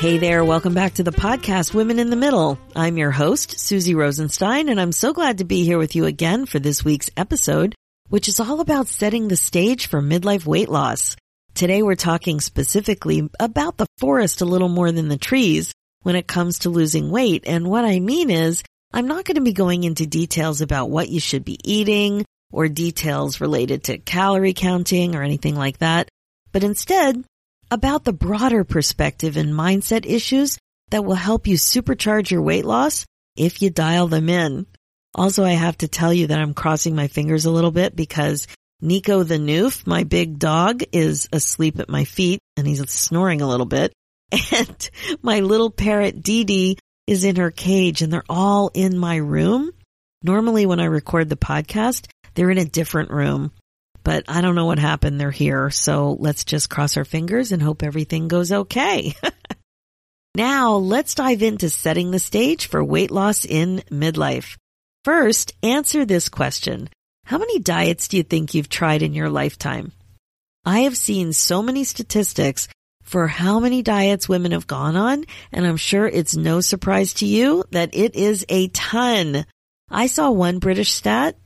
Hey there, welcome back to the podcast Women in the Middle. I'm your host, Suzy Rosenstein, and I'm so glad to be here with you again for this week's episode, which is all about setting the stage for midlife weight loss. Today we're talking specifically about the forest a little more than the trees when it comes to losing weight. And what I mean is, I'm not going to be going into details about what you should be eating or details related to calorie counting or anything like that, but instead, about the broader perspective and mindset issues that will help you supercharge your weight loss if you dial them in. Also, I have to tell you that I'm crossing my fingers a little bit because Nico the Noof, my big dog, is asleep at my feet and he's snoring a little bit. And my little parrot Dee Dee is in her cage and they're all in my room. Normally when I record the podcast, they're in a different room but I don't know what happened. They're here. So let's just cross our fingers and hope everything goes okay. now let's dive into setting the stage for weight loss in midlife. First, answer this question. How many diets do you think you've tried in your lifetime? I have seen so many statistics for how many diets women have gone on, and I'm sure it's no surprise to you that it is a ton. I saw one British stat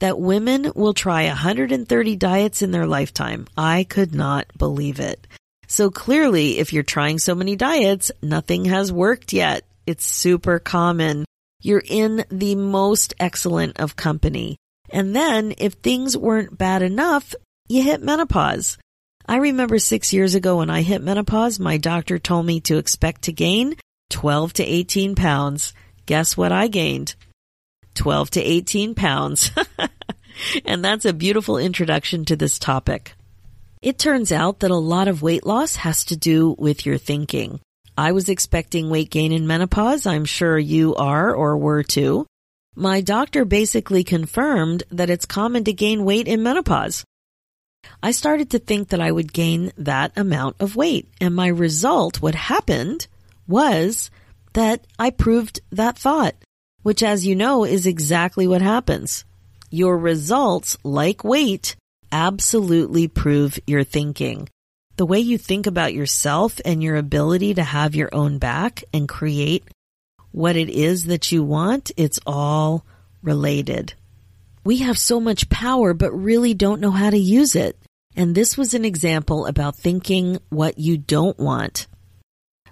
that women will try 130 diets in their lifetime. I could not believe it. So clearly, if you're trying so many diets, nothing has worked yet. It's super common. You're in the most excellent of company. And then if things weren't bad enough, you hit menopause. I remember six years ago when I hit menopause, my doctor told me to expect to gain 12 to 18 pounds. Guess what I gained? 12 to 18 pounds. and that's a beautiful introduction to this topic. It turns out that a lot of weight loss has to do with your thinking. I was expecting weight gain in menopause. I'm sure you are or were too. My doctor basically confirmed that it's common to gain weight in menopause. I started to think that I would gain that amount of weight. And my result, what happened was that I proved that thought which as you know is exactly what happens. Your results, like weight, absolutely prove your thinking. The way you think about yourself and your ability to have your own back and create what it is that you want, it's all related. We have so much power, but really don't know how to use it. And this was an example about thinking what you don't want.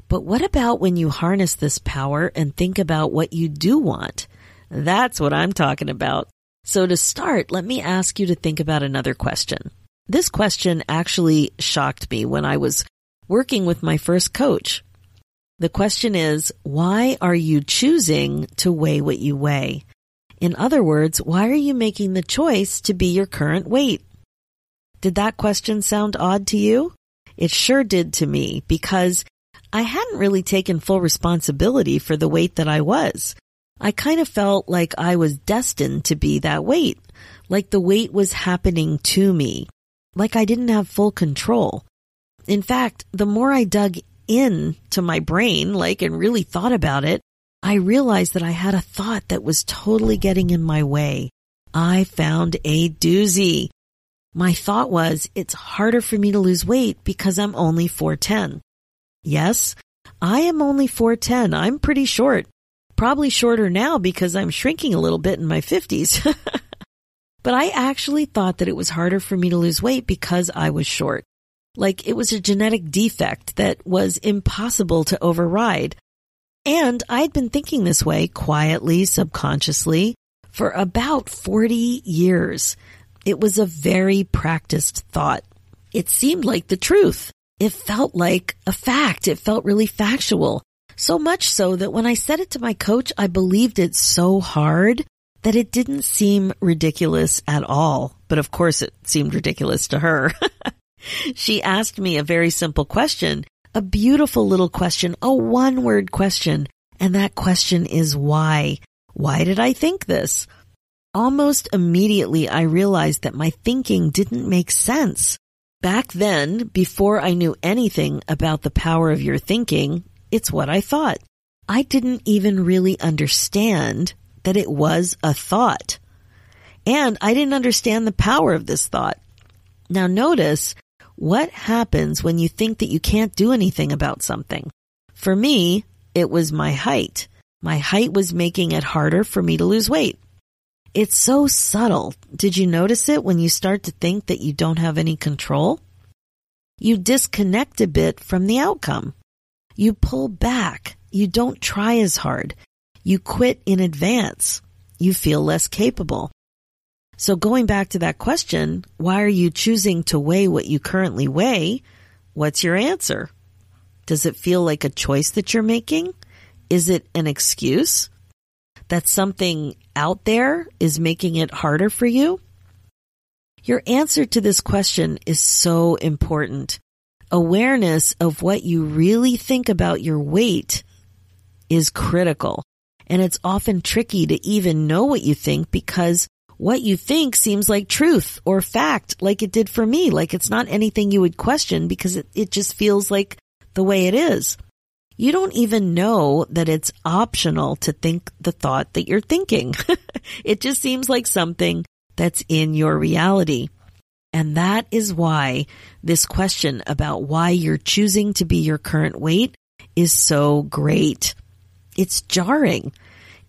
But what about when you harness this power and think about what you do want? That's what I'm talking about. So to start, let me ask you to think about another question. This question actually shocked me when I was working with my first coach. The question is, why are you choosing to weigh what you weigh? In other words, why are you making the choice to be your current weight? Did that question sound odd to you? It sure did to me because I hadn't really taken full responsibility for the weight that I was. I kind of felt like I was destined to be that weight, like the weight was happening to me, like I didn't have full control. In fact, the more I dug in to my brain, like, and really thought about it, I realized that I had a thought that was totally getting in my way. I found a doozy. My thought was, it's harder for me to lose weight because I'm only 410. Yes, I am only 4'10. I'm pretty short. Probably shorter now because I'm shrinking a little bit in my 50s. but I actually thought that it was harder for me to lose weight because I was short. Like it was a genetic defect that was impossible to override. And I'd been thinking this way quietly, subconsciously for about 40 years. It was a very practiced thought. It seemed like the truth it felt like a fact. It felt really factual. So much so that when I said it to my coach, I believed it so hard that it didn't seem ridiculous at all. But of course it seemed ridiculous to her. she asked me a very simple question, a beautiful little question, a one word question. And that question is why? Why did I think this? Almost immediately I realized that my thinking didn't make sense. Back then, before I knew anything about the power of your thinking, it's what I thought. I didn't even really understand that it was a thought. And I didn't understand the power of this thought. Now notice what happens when you think that you can't do anything about something. For me, it was my height. My height was making it harder for me to lose weight. It's so subtle. Did you notice it when you start to think that you don't have any control? You disconnect a bit from the outcome. You pull back. You don't try as hard. You quit in advance. You feel less capable. So going back to that question, why are you choosing to weigh what you currently weigh? What's your answer? Does it feel like a choice that you're making? Is it an excuse? That something out there is making it harder for you? Your answer to this question is so important. Awareness of what you really think about your weight is critical. And it's often tricky to even know what you think because what you think seems like truth or fact, like it did for me. Like it's not anything you would question because it, it just feels like the way it is. You don't even know that it's optional to think the thought that you're thinking. it just seems like something that's in your reality. And that is why this question about why you're choosing to be your current weight is so great. It's jarring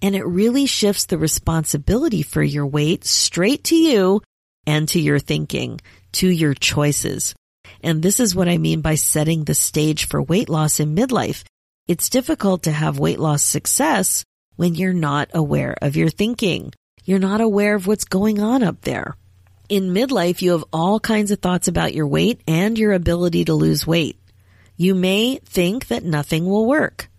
and it really shifts the responsibility for your weight straight to you and to your thinking, to your choices. And this is what I mean by setting the stage for weight loss in midlife. It's difficult to have weight loss success when you're not aware of your thinking. You're not aware of what's going on up there. In midlife, you have all kinds of thoughts about your weight and your ability to lose weight. You may think that nothing will work.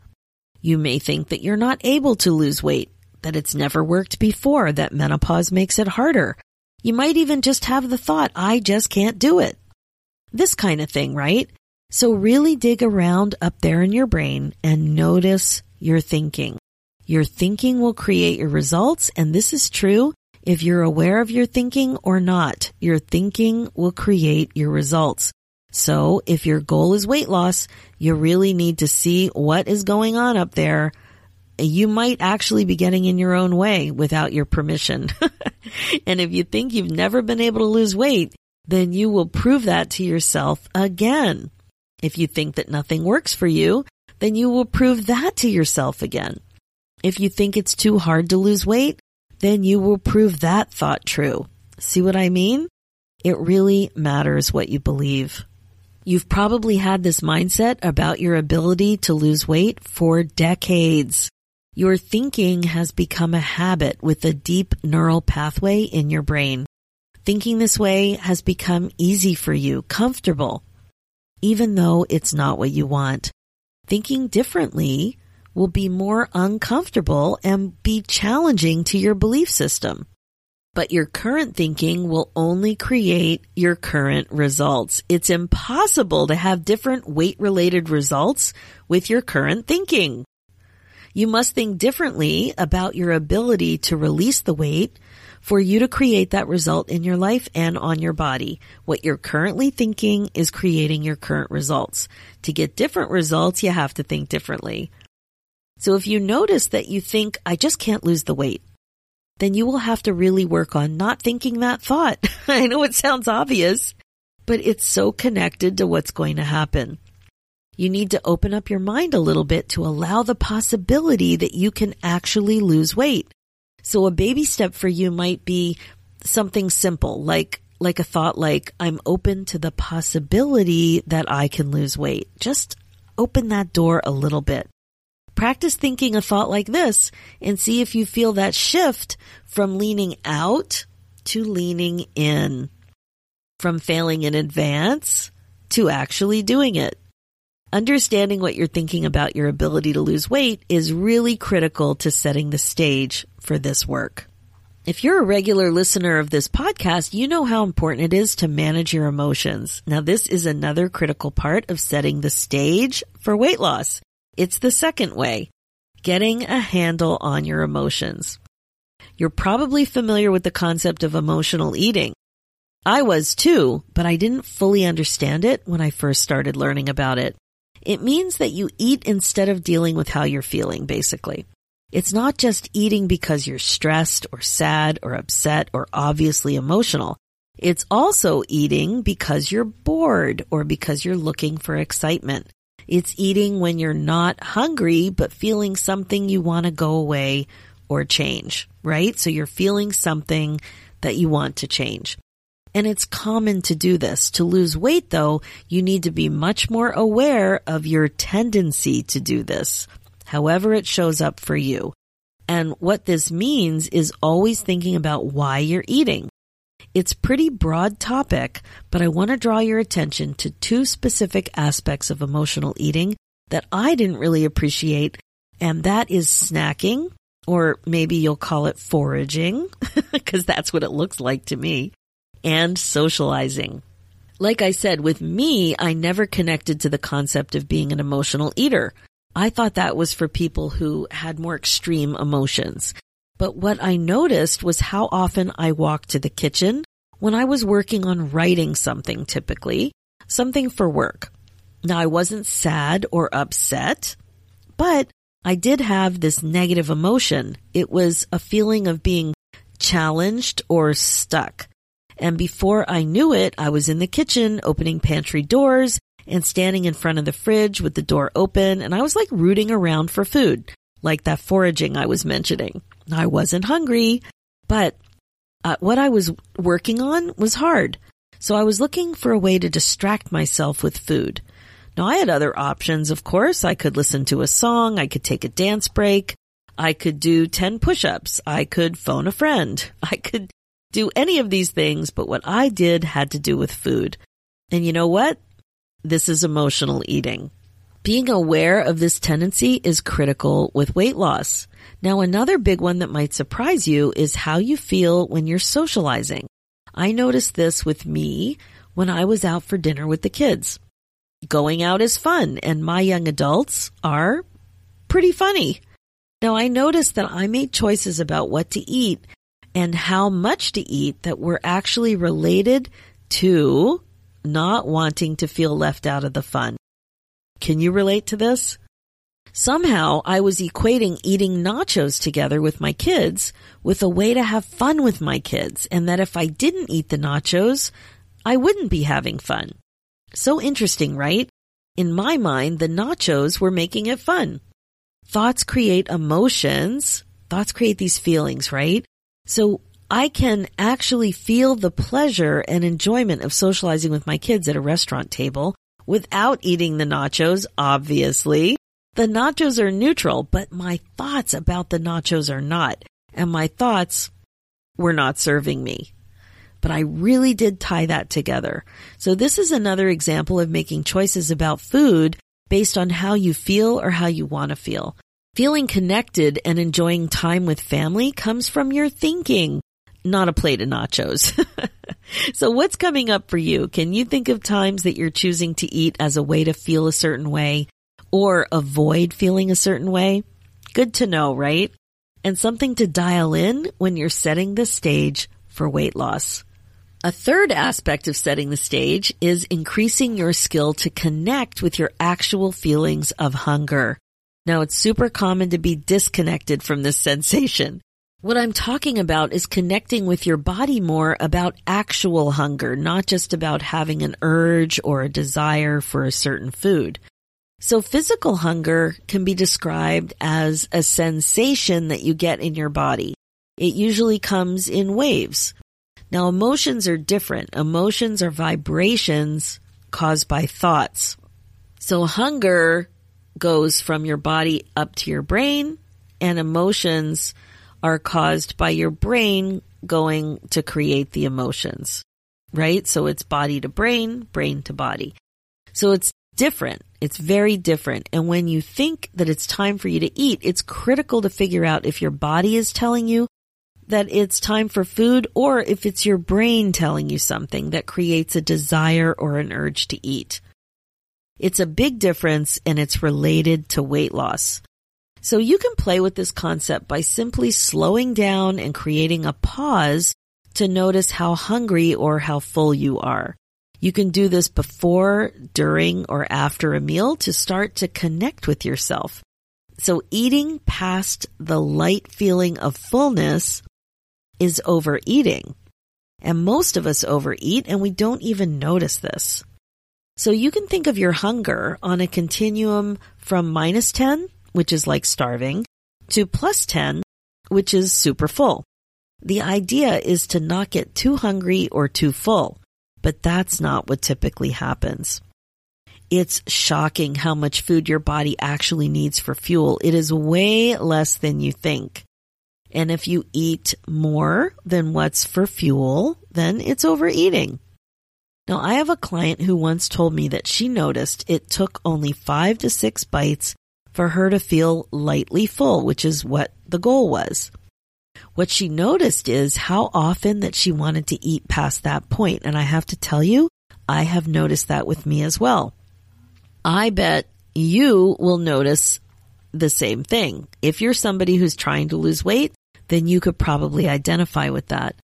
You may think that you're not able to lose weight, that it's never worked before, that menopause makes it harder. You might even just have the thought, I just can't do it. This kind of thing, right? So really dig around up there in your brain and notice your thinking. Your thinking will create your results, and this is true if you're aware of your thinking or not. Your thinking will create your results. So if your goal is weight loss, you really need to see what is going on up there. You might actually be getting in your own way without your permission. and if you think you've never been able to lose weight, then you will prove that to yourself again. If you think that nothing works for you, then you will prove that to yourself again. If you think it's too hard to lose weight, then you will prove that thought true. See what I mean? It really matters what you believe. You've probably had this mindset about your ability to lose weight for decades. Your thinking has become a habit with a deep neural pathway in your brain. Thinking this way has become easy for you, comfortable, even though it's not what you want. Thinking differently will be more uncomfortable and be challenging to your belief system but your current thinking will only create your current results. It's impossible to have different weight related results with your current thinking. You must think differently about your ability to release the weight for you to create that result in your life and on your body. What you're currently thinking is creating your current results. To get different results, you have to think differently. So if you notice that you think, I just can't lose the weight, then you will have to really work on not thinking that thought. I know it sounds obvious, but it's so connected to what's going to happen. You need to open up your mind a little bit to allow the possibility that you can actually lose weight. So a baby step for you might be something simple, like, like a thought like, I'm open to the possibility that I can lose weight. Just open that door a little bit. Practice thinking a thought like this and see if you feel that shift from leaning out to leaning in, from failing in advance to actually doing it. Understanding what you're thinking about your ability to lose weight is really critical to setting the stage for this work. If you're a regular listener of this podcast, you know how important it is to manage your emotions. Now, this is another critical part of setting the stage for weight loss. It's the second way. getting a handle on your emotions. You're probably familiar with the concept of emotional eating. I was too, but I didn't fully understand it when I first started learning about it. It means that you eat instead of dealing with how you're feeling, basically. It's not just eating because you're stressed or sad or upset or obviously emotional. It's also eating because you're bored or because you're looking for excitement. It's eating when you're not hungry, but feeling something you want to go away or change, right? So you're feeling something that you want to change. And it's common to do this. To lose weight though, you need to be much more aware of your tendency to do this, however it shows up for you. And what this means is always thinking about why you're eating. It's pretty broad topic, but I want to draw your attention to two specific aspects of emotional eating that I didn't really appreciate, and that is snacking, or maybe you'll call it foraging, because that's what it looks like to me, and socializing. Like I said, with me, I never connected to the concept of being an emotional eater. I thought that was for people who had more extreme emotions. But what I noticed was how often I walked to the kitchen when I was working on writing something typically, something for work. Now I wasn't sad or upset, but I did have this negative emotion. It was a feeling of being challenged or stuck. And before I knew it, I was in the kitchen opening pantry doors and standing in front of the fridge with the door open and I was like rooting around for food, like that foraging I was mentioning. I wasn't hungry, but uh, what I was working on was hard. So I was looking for a way to distract myself with food. Now I had other options, of course. I could listen to a song. I could take a dance break. I could do 10 push-ups. I could phone a friend. I could do any of these things, but what I did had to do with food. And you know what? This is emotional eating. Being aware of this tendency is critical with weight loss. Now, another big one that might surprise you is how you feel when you're socializing. I noticed this with me when I was out for dinner with the kids. Going out is fun, and my young adults are pretty funny. Now, I noticed that I made choices about what to eat and how much to eat that were actually related to not wanting to feel left out of the fun. Can you relate to this? Somehow I was equating eating nachos together with my kids with a way to have fun with my kids and that if I didn't eat the nachos, I wouldn't be having fun. So interesting, right? In my mind, the nachos were making it fun. Thoughts create emotions. Thoughts create these feelings, right? So I can actually feel the pleasure and enjoyment of socializing with my kids at a restaurant table without eating the nachos, obviously. The nachos are neutral, but my thoughts about the nachos are not. And my thoughts were not serving me. But I really did tie that together. So this is another example of making choices about food based on how you feel or how you want to feel. Feeling connected and enjoying time with family comes from your thinking, not a plate of nachos. so what's coming up for you? Can you think of times that you're choosing to eat as a way to feel a certain way or avoid feeling a certain way? Good to know, right? And something to dial in when you're setting the stage for weight loss. A third aspect of setting the stage is increasing your skill to connect with your actual feelings of hunger. Now it's super common to be disconnected from this sensation. What I'm talking about is connecting with your body more about actual hunger, not just about having an urge or a desire for a certain food. So physical hunger can be described as a sensation that you get in your body. It usually comes in waves. Now emotions are different. Emotions are vibrations caused by thoughts. So hunger goes from your body up to your brain and emotions are caused by your brain going to create the emotions, right? So it's body to brain, brain to body. So it's different. It's very different. And when you think that it's time for you to eat, it's critical to figure out if your body is telling you that it's time for food or if it's your brain telling you something that creates a desire or an urge to eat. It's a big difference and it's related to weight loss. So you can play with this concept by simply slowing down and creating a pause to notice how hungry or how full you are. You can do this before, during, or after a meal to start to connect with yourself. So eating past the light feeling of fullness is overeating. And most of us overeat and we don't even notice this. So you can think of your hunger on a continuum from minus 10, which is like starving, to plus 10, which is super full. The idea is to not get too hungry or too full, but that's not what typically happens. It's shocking how much food your body actually needs for fuel. It is way less than you think. And if you eat more than what's for fuel, then it's overeating. Now, I have a client who once told me that she noticed it took only five to six bites for her to feel lightly full, which is what the goal was. What she noticed is how often that she wanted to eat past that point. And I have to tell you, I have noticed that with me as well. I bet you will notice the same thing. If you're somebody who's trying to lose weight, then you could probably identify with that.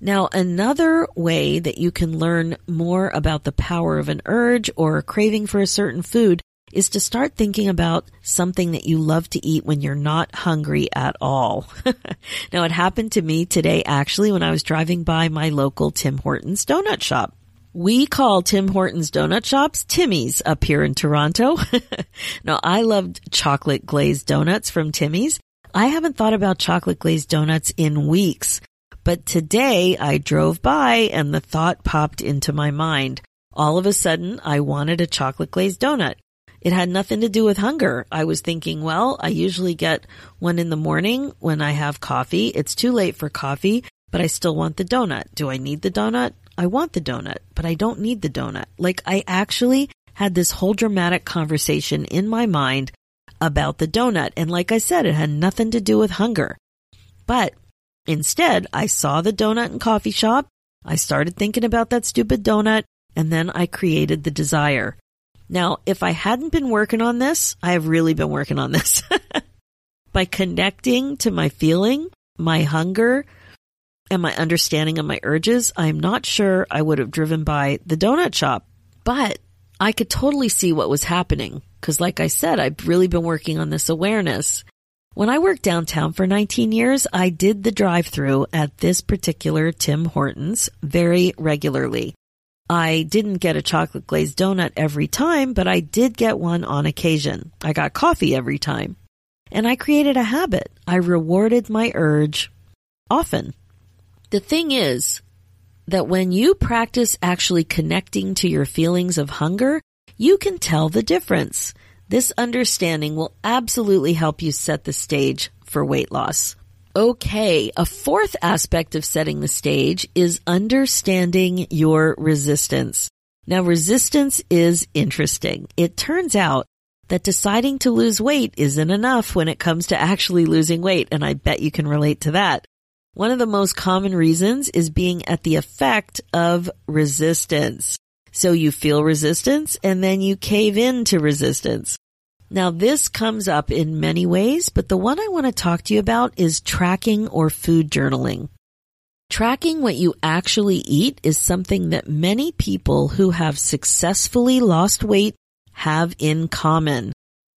Now, another way that you can learn more about the power of an urge or a craving for a certain food is to start thinking about something that you love to eat when you're not hungry at all. now, it happened to me today actually when I was driving by my local Tim Hortons donut shop. We call Tim Hortons donut shops Timmy's up here in Toronto. now, I loved chocolate glazed donuts from Timmy's. I haven't thought about chocolate glazed donuts in weeks, but today I drove by and the thought popped into my mind. All of a sudden, I wanted a chocolate glazed donut. It had nothing to do with hunger. I was thinking, well, I usually get one in the morning when I have coffee. It's too late for coffee, but I still want the donut. Do I need the donut? I want the donut, but I don't need the donut. Like I actually had this whole dramatic conversation in my mind about the donut. And like I said, it had nothing to do with hunger. But instead, I saw the donut and coffee shop. I started thinking about that stupid donut and then I created the desire. Now, if I hadn't been working on this, I have really been working on this. By connecting to my feeling, my hunger, and my understanding of my urges, I'm not sure I would have driven by the donut shop, but I could totally see what was happening. Cause like I said, I've really been working on this awareness. When I worked downtown for 19 years, I did the drive through at this particular Tim Hortons very regularly. I didn't get a chocolate glazed donut every time, but I did get one on occasion. I got coffee every time. And I created a habit. I rewarded my urge often. The thing is that when you practice actually connecting to your feelings of hunger, you can tell the difference. This understanding will absolutely help you set the stage for weight loss. Okay, a fourth aspect of setting the stage is understanding your resistance. Now resistance is interesting. It turns out that deciding to lose weight isn't enough when it comes to actually losing weight, and I bet you can relate to that. One of the most common reasons is being at the effect of resistance. So you feel resistance and then you cave in to resistance. Now this comes up in many ways, but the one I want to talk to you about is tracking or food journaling. Tracking what you actually eat is something that many people who have successfully lost weight have in common.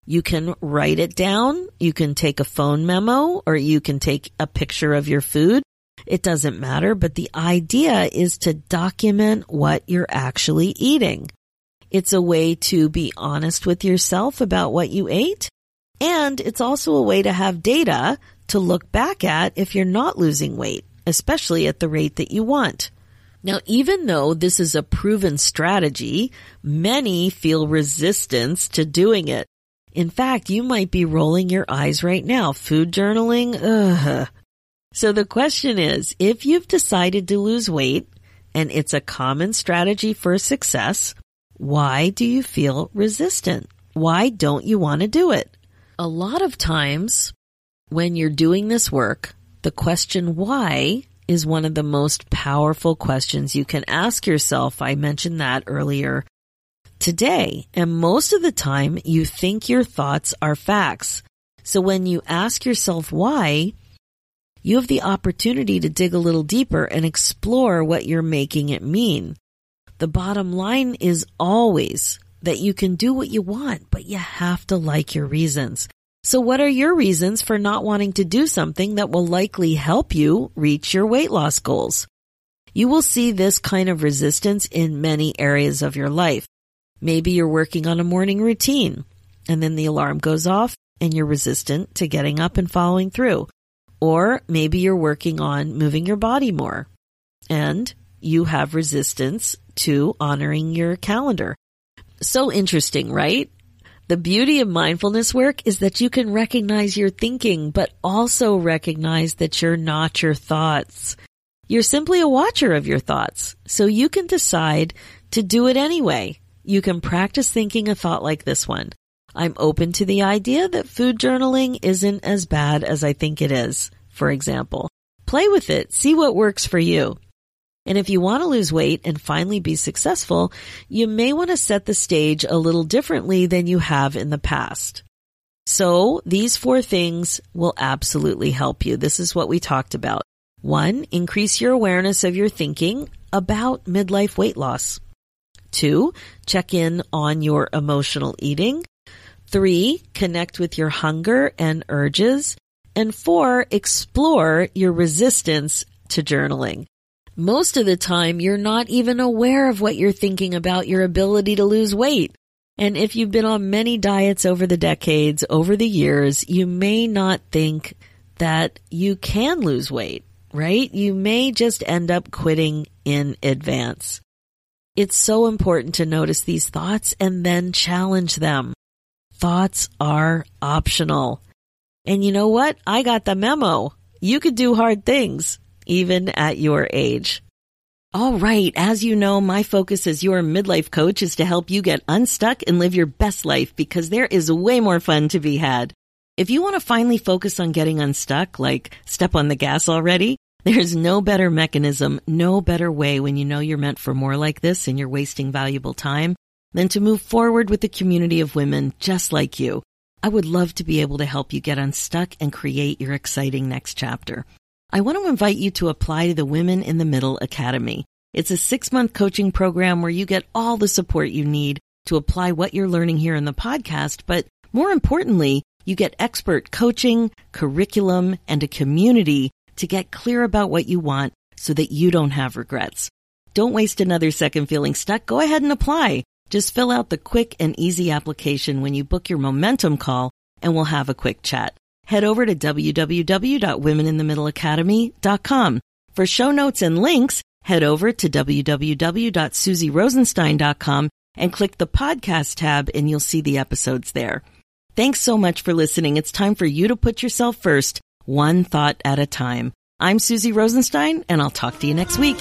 You can write it down. You can take a phone memo or you can take a picture of your food. It doesn't matter, but the idea is to document what you're actually eating. It's a way to be honest with yourself about what you ate. And it's also a way to have data to look back at if you're not losing weight, especially at the rate that you want. Now, even though this is a proven strategy, many feel resistance to doing it. In fact, you might be rolling your eyes right now. Food journaling? Ugh. So the question is, if you've decided to lose weight and it's a common strategy for success, why do you feel resistant? Why don't you want to do it? A lot of times when you're doing this work, the question why is one of the most powerful questions you can ask yourself. I mentioned that earlier today. And most of the time you think your thoughts are facts. So when you ask yourself why, you have the opportunity to dig a little deeper and explore what you're making it mean. The bottom line is always that you can do what you want, but you have to like your reasons. So what are your reasons for not wanting to do something that will likely help you reach your weight loss goals? You will see this kind of resistance in many areas of your life. Maybe you're working on a morning routine and then the alarm goes off and you're resistant to getting up and following through. Or maybe you're working on moving your body more and you have resistance to honoring your calendar. So interesting, right? The beauty of mindfulness work is that you can recognize your thinking, but also recognize that you're not your thoughts. You're simply a watcher of your thoughts, so you can decide to do it anyway. You can practice thinking a thought like this one. I'm open to the idea that food journaling isn't as bad as I think it is, for example. Play with it, see what works for you. And if you want to lose weight and finally be successful, you may want to set the stage a little differently than you have in the past. So these four things will absolutely help you. This is what we talked about. One, increase your awareness of your thinking about midlife weight loss. Two, check in on your emotional eating. Three, connect with your hunger and urges. And four, explore your resistance to journaling. Most of the time, you're not even aware of what you're thinking about your ability to lose weight. And if you've been on many diets over the decades, over the years, you may not think that you can lose weight right? You may just end up quitting in advance. It's so important to notice these thoughts and then challenge them. Thoughts are optional. And you know what? I got the memo. You could do hard things, even at your age. All right. As you know, my focus as your midlife coach is to help you get unstuck and live your best life because there is way more fun to be had. If you want to finally focus on getting unstuck, like step on the gas already, there's no better mechanism, no better way when you know you're meant for more like this and you're wasting valuable time than to move forward with a community of women just like you. I would love to be able to help you get unstuck and create your exciting next chapter. I want to invite you to apply to the Women in the Middle Academy. It's a six month coaching program where you get all the support you need to apply what you're learning here in the podcast, but more importantly, you get expert coaching, curriculum, and a community to get clear about what you want so that you don't have regrets. Don't waste another second feeling stuck. Go ahead and apply. Just fill out the quick and easy application when you book your momentum call and we'll have a quick chat. Head over to www.womeninthemiddleacademy.com. For show notes and links, head over to www.suzyrosenstein.com and click the podcast tab and you'll see the episodes there. Thanks so much for listening. It's time for you to put yourself first one thought at a time. I'm Suzy Rosenstein, and I'll talk to you next week.